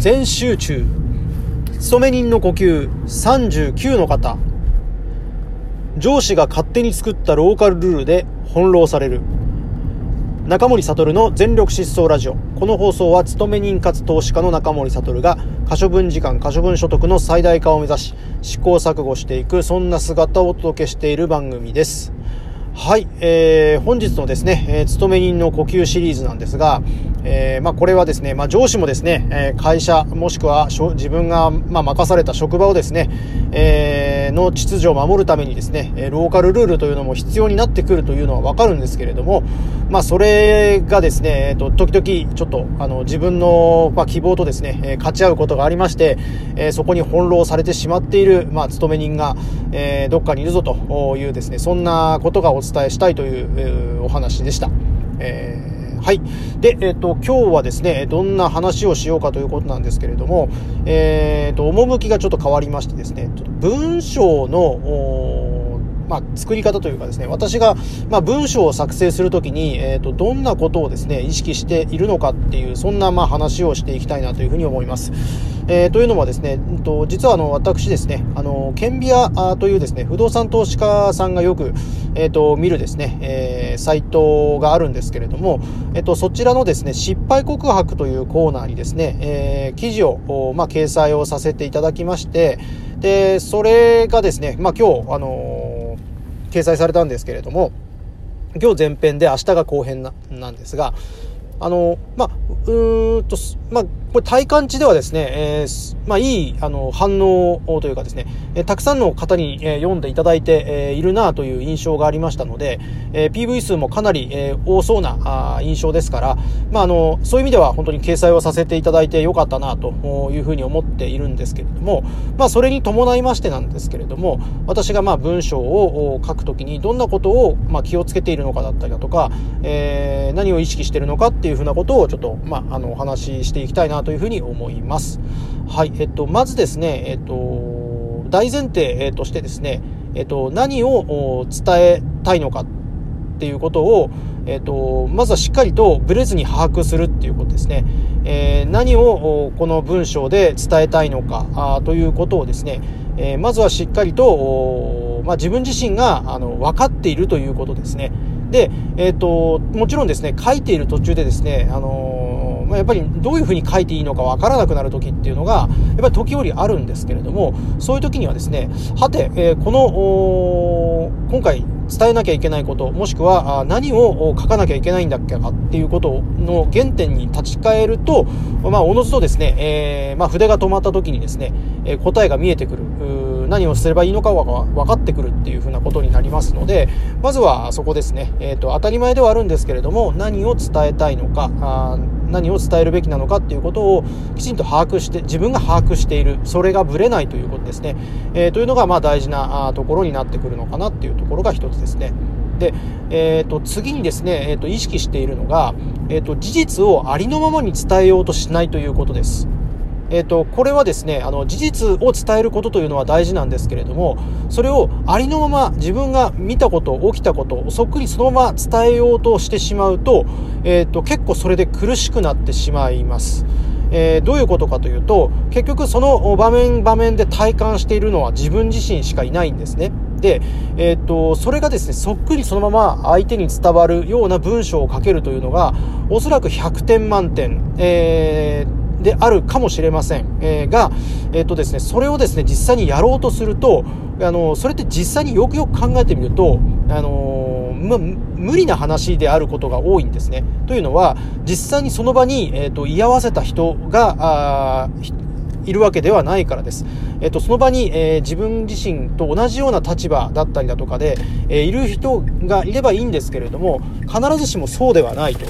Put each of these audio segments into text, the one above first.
全集中。勤め人の呼吸。39の方。上司が勝手に作ったローカルルールで翻弄される。中森悟の全力疾走ラジオ。この放送は勤め人かつ投資家の中森悟が可処分時間可処分所得の最大化を目指し試行錯誤していくそんな姿をお届けしている番組です。はい、えー、本日のですね、えー、勤め人の呼吸シリーズなんですが、えー、まあ、これはですね、まあ、上司もですね、え会社、もしくは自分が、まあ、任された職場をですね、えー、の秩序を守るためにですね、ローカルルールというのも必要になってくるというのはわかるんですけれども、まあ、それがですね、えっ、と、時々、ちょっと、あの、自分の、ま、希望とですね、え勝ち合うことがありまして、えそこに翻弄されてしまっている、まあ、勤め人が、えどっかにいるぞというですね、そんなことがお伝えしたいという、お話でした。えーはい。で、えっ、ー、と、今日はですね、どんな話をしようかということなんですけれども、えっ、ー、と、趣がちょっと変わりましてですね、ちょっと文章の、まあ、作り方というかですね、私が、まあ、文章を作成するときに、えっ、ー、と、どんなことをですね、意識しているのかっていう、そんな、まあ、話をしていきたいなというふうに思います。えー、というのはですね、えと、実はあの、私ですね、あの、ケンビアというですね、不動産投資家さんがよく、えっ、ー、と、見るですね、えー、サイトがあるんですけれども、えっ、と、そちらのですね、失敗告白というコーナーにですね、え記事を、まあ、掲載をさせていただきまして、で、それがですね、まあ、今日、あの掲載されたんですけれども、今日前編で明日が後編ななんですが、あの、まあ、うーんと、まあ、これ体感値ではですね、えー、まあ、いい、あの、反応というかですね、え、たくさんの方に、え、読んでいただいて、え、いるなという印象がありましたので、え、PV 数もかなり、え、多そうなあ印象ですから、まあ、あの、そういう意味では本当に掲載をさせていただいてよかったなというふうに思っているんですけれども、まあ、それに伴いましてなんですけれども、私がまあ、文章を書くときにどんなことを、まあ、気をつけているのかだったりだとか、えー、何を意識しているのかっていうふうなことをちょっと、まあ、あの、お話ししていきたいなというふうに思います。はい、えっと、まずですね、えっと、大前提としてですね、えっと、何を伝えたいのかっていうことを、えっと、まずはしっかりとブレずに把握するっていうことですね。えー、何をこの文章で伝えたいのかということをですね、えー、まずはしっかりと、まあ、自分自身があの分かっているということですね。で、えっ、と、もちろんですね、書いている途中でですね、あのまあ、やっぱりどういうふうに書いていいのかわからなくなる時っていうのが、やっぱり時折あるんですけれども、そういう時にはですね、はて、えー、この、今回伝えなきゃいけないこと、もしくは何を書かなきゃいけないんだっけかっていうことの原点に立ち返ると、まあ、おのずとですね、えー、まあ、筆が止まった時にですね、え答えが見えてくる。何をすればいいのかが分かってくるっていうふうなことになりますので、まずはそこですね、え、ー、と、当たり前ではあるんですけれども、何を伝えたいのか、何を伝えるべきなのかっていうことをきちんと把握して、自分が把握している、それがぶれないということですね。えー、というのが、まあ大事なところになってくるのかなっていうところが一つですね。で、えー、と次にですね、えー、と意識しているのが、えー、と事実をありのままに伝えようとしないということです。えっ、ー、と、これはですね、あの、事実を伝えることというのは大事なんですけれども、それをありのまま自分が見たこと、起きたことをそっくりそのまま伝えようとしてしまうと、えっ、ー、と、結構それで苦しくなってしまいます。えー、どういうことかというと、結局その場面場面で体感しているのは自分自身しかいないんですね。で、えっ、と、それがですね、そっくりそのまま相手に伝わるような文章を書けるというのが、おそらく100点満点、えーであるかもしれません。えー、が、えっ、ー、とですね、それをですね、実際にやろうとすると、あの、それって実際によくよく考えてみると、あのま、無理な話であることが多いんですね。というのは、実際にその場に、えっ、ー、と、居合わせた人が、あいるわけではないからです。えっと、その場に、えー、自分自身と同じような立場だったりだとかで、えー、いる人がいればいいんですけれども、必ずしもそうではないと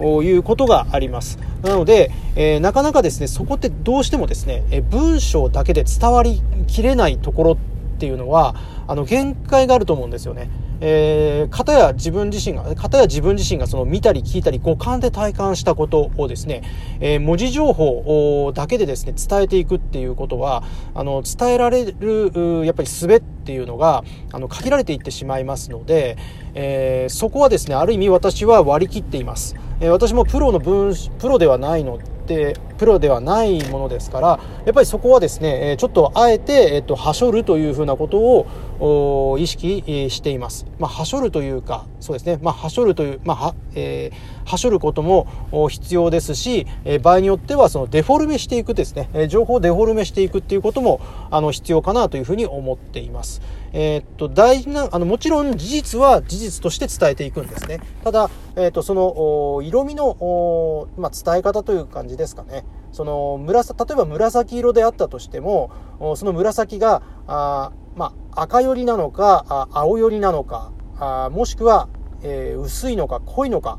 いうことがあります。なので、えー、なかなかですね、そこってどうしてもですね、え文章だけで伝わりきれないところっていうのは、あの、限界があると思うんですよね。えー、方や自分自身が、方や自分自身がその見たり聞いたり五感で体感したことをですね、えー、文字情報だけでですね、伝えていくっていうことは、あの、伝えられる、やっぱり術っていうのが、あの、限られていってしまいますので、えー、そこはですね、ある意味私は割り切っています。え私もプロの文、プロではないので、プロではないものですからやっぱりそこはですねちょっとあえて、えっと、はしょるというふうなことを意識しています。まあ、はしょるというかそうですね、まあ、はしょるという、まあはえー、はしょることも必要ですし、え場合によってはそのデフォルメしていくですね、え情報をデフォルメしていくっていうこともあの必要かなというふうに思っています。えー、っと、大事な、あの、もちろん事実は事実として伝えていくんですね。ただ、えー、っと、その、色味の、まあ、伝え方という感じですかね。その、紫、例えば紫色であったとしても、その紫が、あまあ、赤寄りなのか、あ青寄りなのか、あもしくは、えー、薄いのか濃いのか、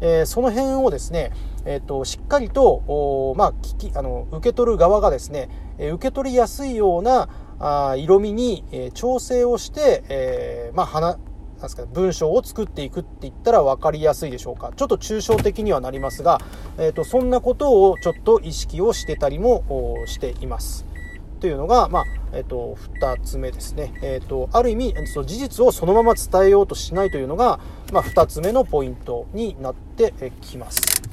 えー、その辺をですね、えーと、しっかりと、まあ、聞きあの受け取る側がですね、え受け取りやすいようなあ色味に、え調整をして、えー、まあ、花なんですか文章を作っていくって言ったら分かりやすいでしょうかちょっと抽象的にはなりますが、えーと、そんなことをちょっと意識をしてたりもしています。というのが、まあえーと、2つ目ですね、えーと、ある意味その事実をそのまま伝えようとしないというのが、まあ、2つ目のポイントになってきます。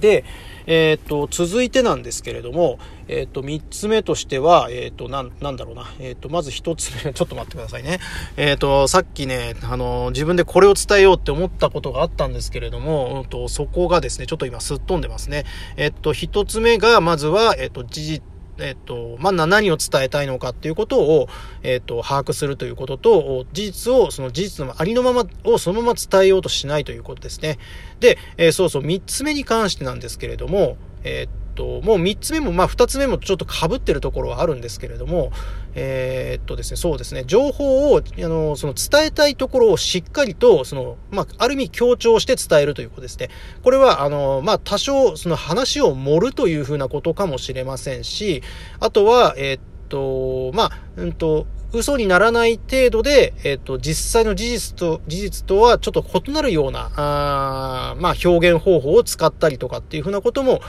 で、えっ、ー、と、続いてなんですけれども、えっ、ー、と、3つ目としては、えっ、ー、と、なん、なんだろうな。えっ、と、まず1つ目、ちょっと待ってくださいね。えっ、と、さっきね、あの、自分でこれを伝えようって思ったことがあったんですけれども、うんと、そこがですね、ちょっと今すっ飛んでますね。えっ、と、1つ目が、まずは、えっ、と、事実、えっと、まあ、何を伝えたいのかっていうことを、えっと、把握するということと、事実を、その事実のありのままをそのまま伝えようとしないということですね。で、えー、そうそう、三つ目に関してなんですけれども、えっと、もう3つ目も、まあ2つ目もちょっと被ってるところはあるんですけれども、えー、っとですね、そうですね、情報を、あの、その伝えたいところをしっかりと、その、まあ、ある意味強調して伝えるということですね。これは、あの、まあ、多少、その話を盛るというふうなことかもしれませんし、あとは、えー、っと、まあ、うんと、嘘にならない程度で、えっ、と、実際の事実と、事実とはちょっと異なるような、あまあ、表現方法を使ったりとかっていうふうなことも、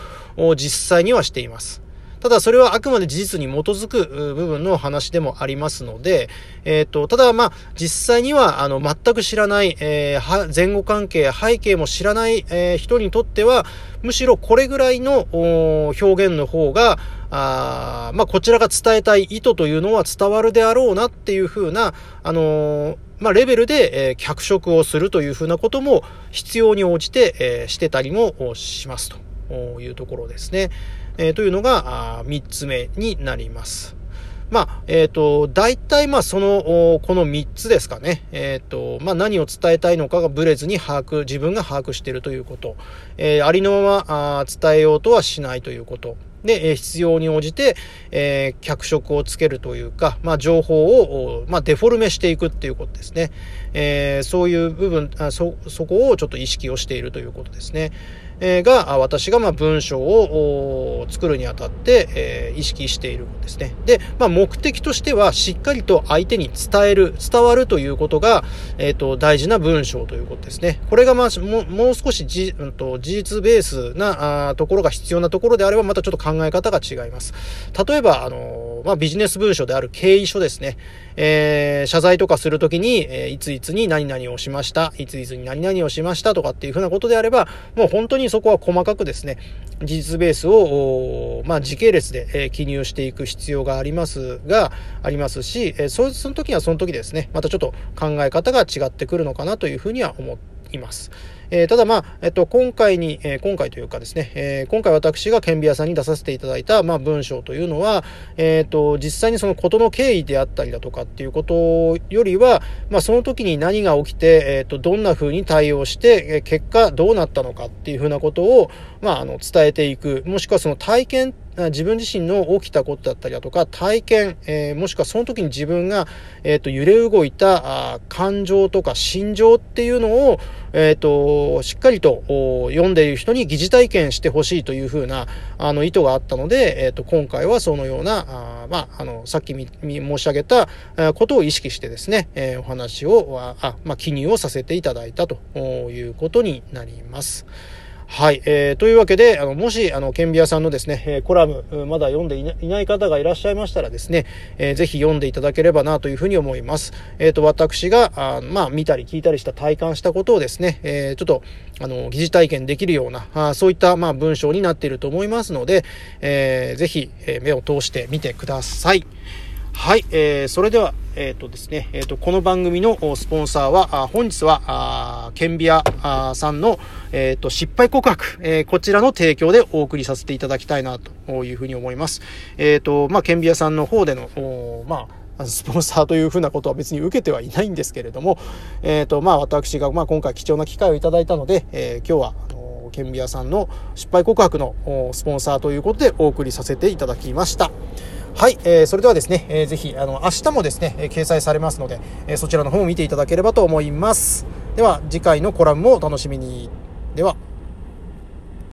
実際にはしています。ただそれはあくまで事実に基づく部分の話でもありますので、えっ、ー、と、ただまあ、実際には、あの、全く知らない、えー、前後関係、背景も知らない、えー、人にとっては、むしろこれぐらいの表現の方が、あまあ、こちらが伝えたい意図というのは伝わるであろうなっていうふうな、あのー、まあ、レベルで、えー、脚色をするというふうなことも必要に応じて、えー、してたりもしますと。いうところですね。えー、というのが3つ目になります。まあ、えっ、ー、と、大体まあその、この3つですかね。えっ、ー、と、まあ何を伝えたいのかがブレずに把握、自分が把握しているということ。えー、ありのままあ伝えようとはしないということ。で、必要に応じて、えー、脚色をつけるというか、まあ、情報を、まあ、デフォルメしていくっていうことですね。えー、そういう部分あそ、そこをちょっと意識をしているということですね。え、が、私がまあ文章を作るにあたって、え、意識しているんですね。で、まあ、目的としては、しっかりと相手に伝える、伝わるということが、えっ、と、大事な文章ということですね。これがまあ、ももう少しじ、うんと、事実ベースなあところが必要なところであれば、またちょっと考え方が違います。例えば、あの、まあ、ビジネス文書である経緯書ですね。えー、謝罪とかするときに、えー、いついつに何々をしました、いついつに何々をしましたとかっていうふうなことであれば、もう本当にそこは細かくですね、事実ベースを、まあ、時系列で、え、記入していく必要がありますが、ありますし、えー、その時はその時ですね、またちょっと考え方が違ってくるのかなというふうには思います。えー、ただまあ、えっと、今回に、えー、今回というかですね、えー、今回私が顕微屋さんに出させていただいた、まあ、文章というのは、えっと、実際にそのことの経緯であったりだとかっていうことよりは、まあ、その時に何が起きて、えっと、どんな風に対応して、え結果どうなったのかっていうふうなことを、まあ、あの、伝えていく、もしくはその体験自分自身の起きたことだったりだとか、体験、えー、もしくはその時に自分が、え、ー、と、揺れ動いた感情とか心情っていうのを、え、ー、と、しっかりと読んでいる人に疑似体験してほしいというふうな、あの、意図があったので、えっ、と、今回はそのような、あまあ、あの、さっき申し上げたことを意識してですね、えお話を、あ、まあ、記入をさせていただいたということになります。はい。えー、というわけで、あの、もし、あの、ケンビアさんのですね、えー、コラム、まだ読んでいない方がいらっしゃいましたらですね、えー、ぜひ読んでいただければなというふうに思います。えっ、ー、と、私が、あまあ、見たり聞いたりした体感したことをですね、えー、ちょっと、あの、疑似体験できるような、あそういった、まあ、文章になっていると思いますので、えー、ぜひ、えー、目を通してみてください。はい、えー、それでは、えっ、ー、とですね、えっ、ー、と、この番組のスポンサーは、本日は、あケンビアさんの、えっ、と、失敗告白、え、こちらの提供でお送りさせていただきたいな、というふうに思います。えっ、と、まあ、ケンビアさんの方での、まあ、スポンサーというふうなことは別に受けてはいないんですけれども、えっ、と、まあ、私が、まあ、今回貴重な機会をいただいたので、え今日は、あのケンビアさんの失敗告白のスポンサーということでお送りさせていただきました。はい、えー、それではですね、えー、ぜひ、あの、明日もですね、え掲載されますので、え、そちらの方も見ていただければと思います。では、次回のコラムもお楽しみに。では、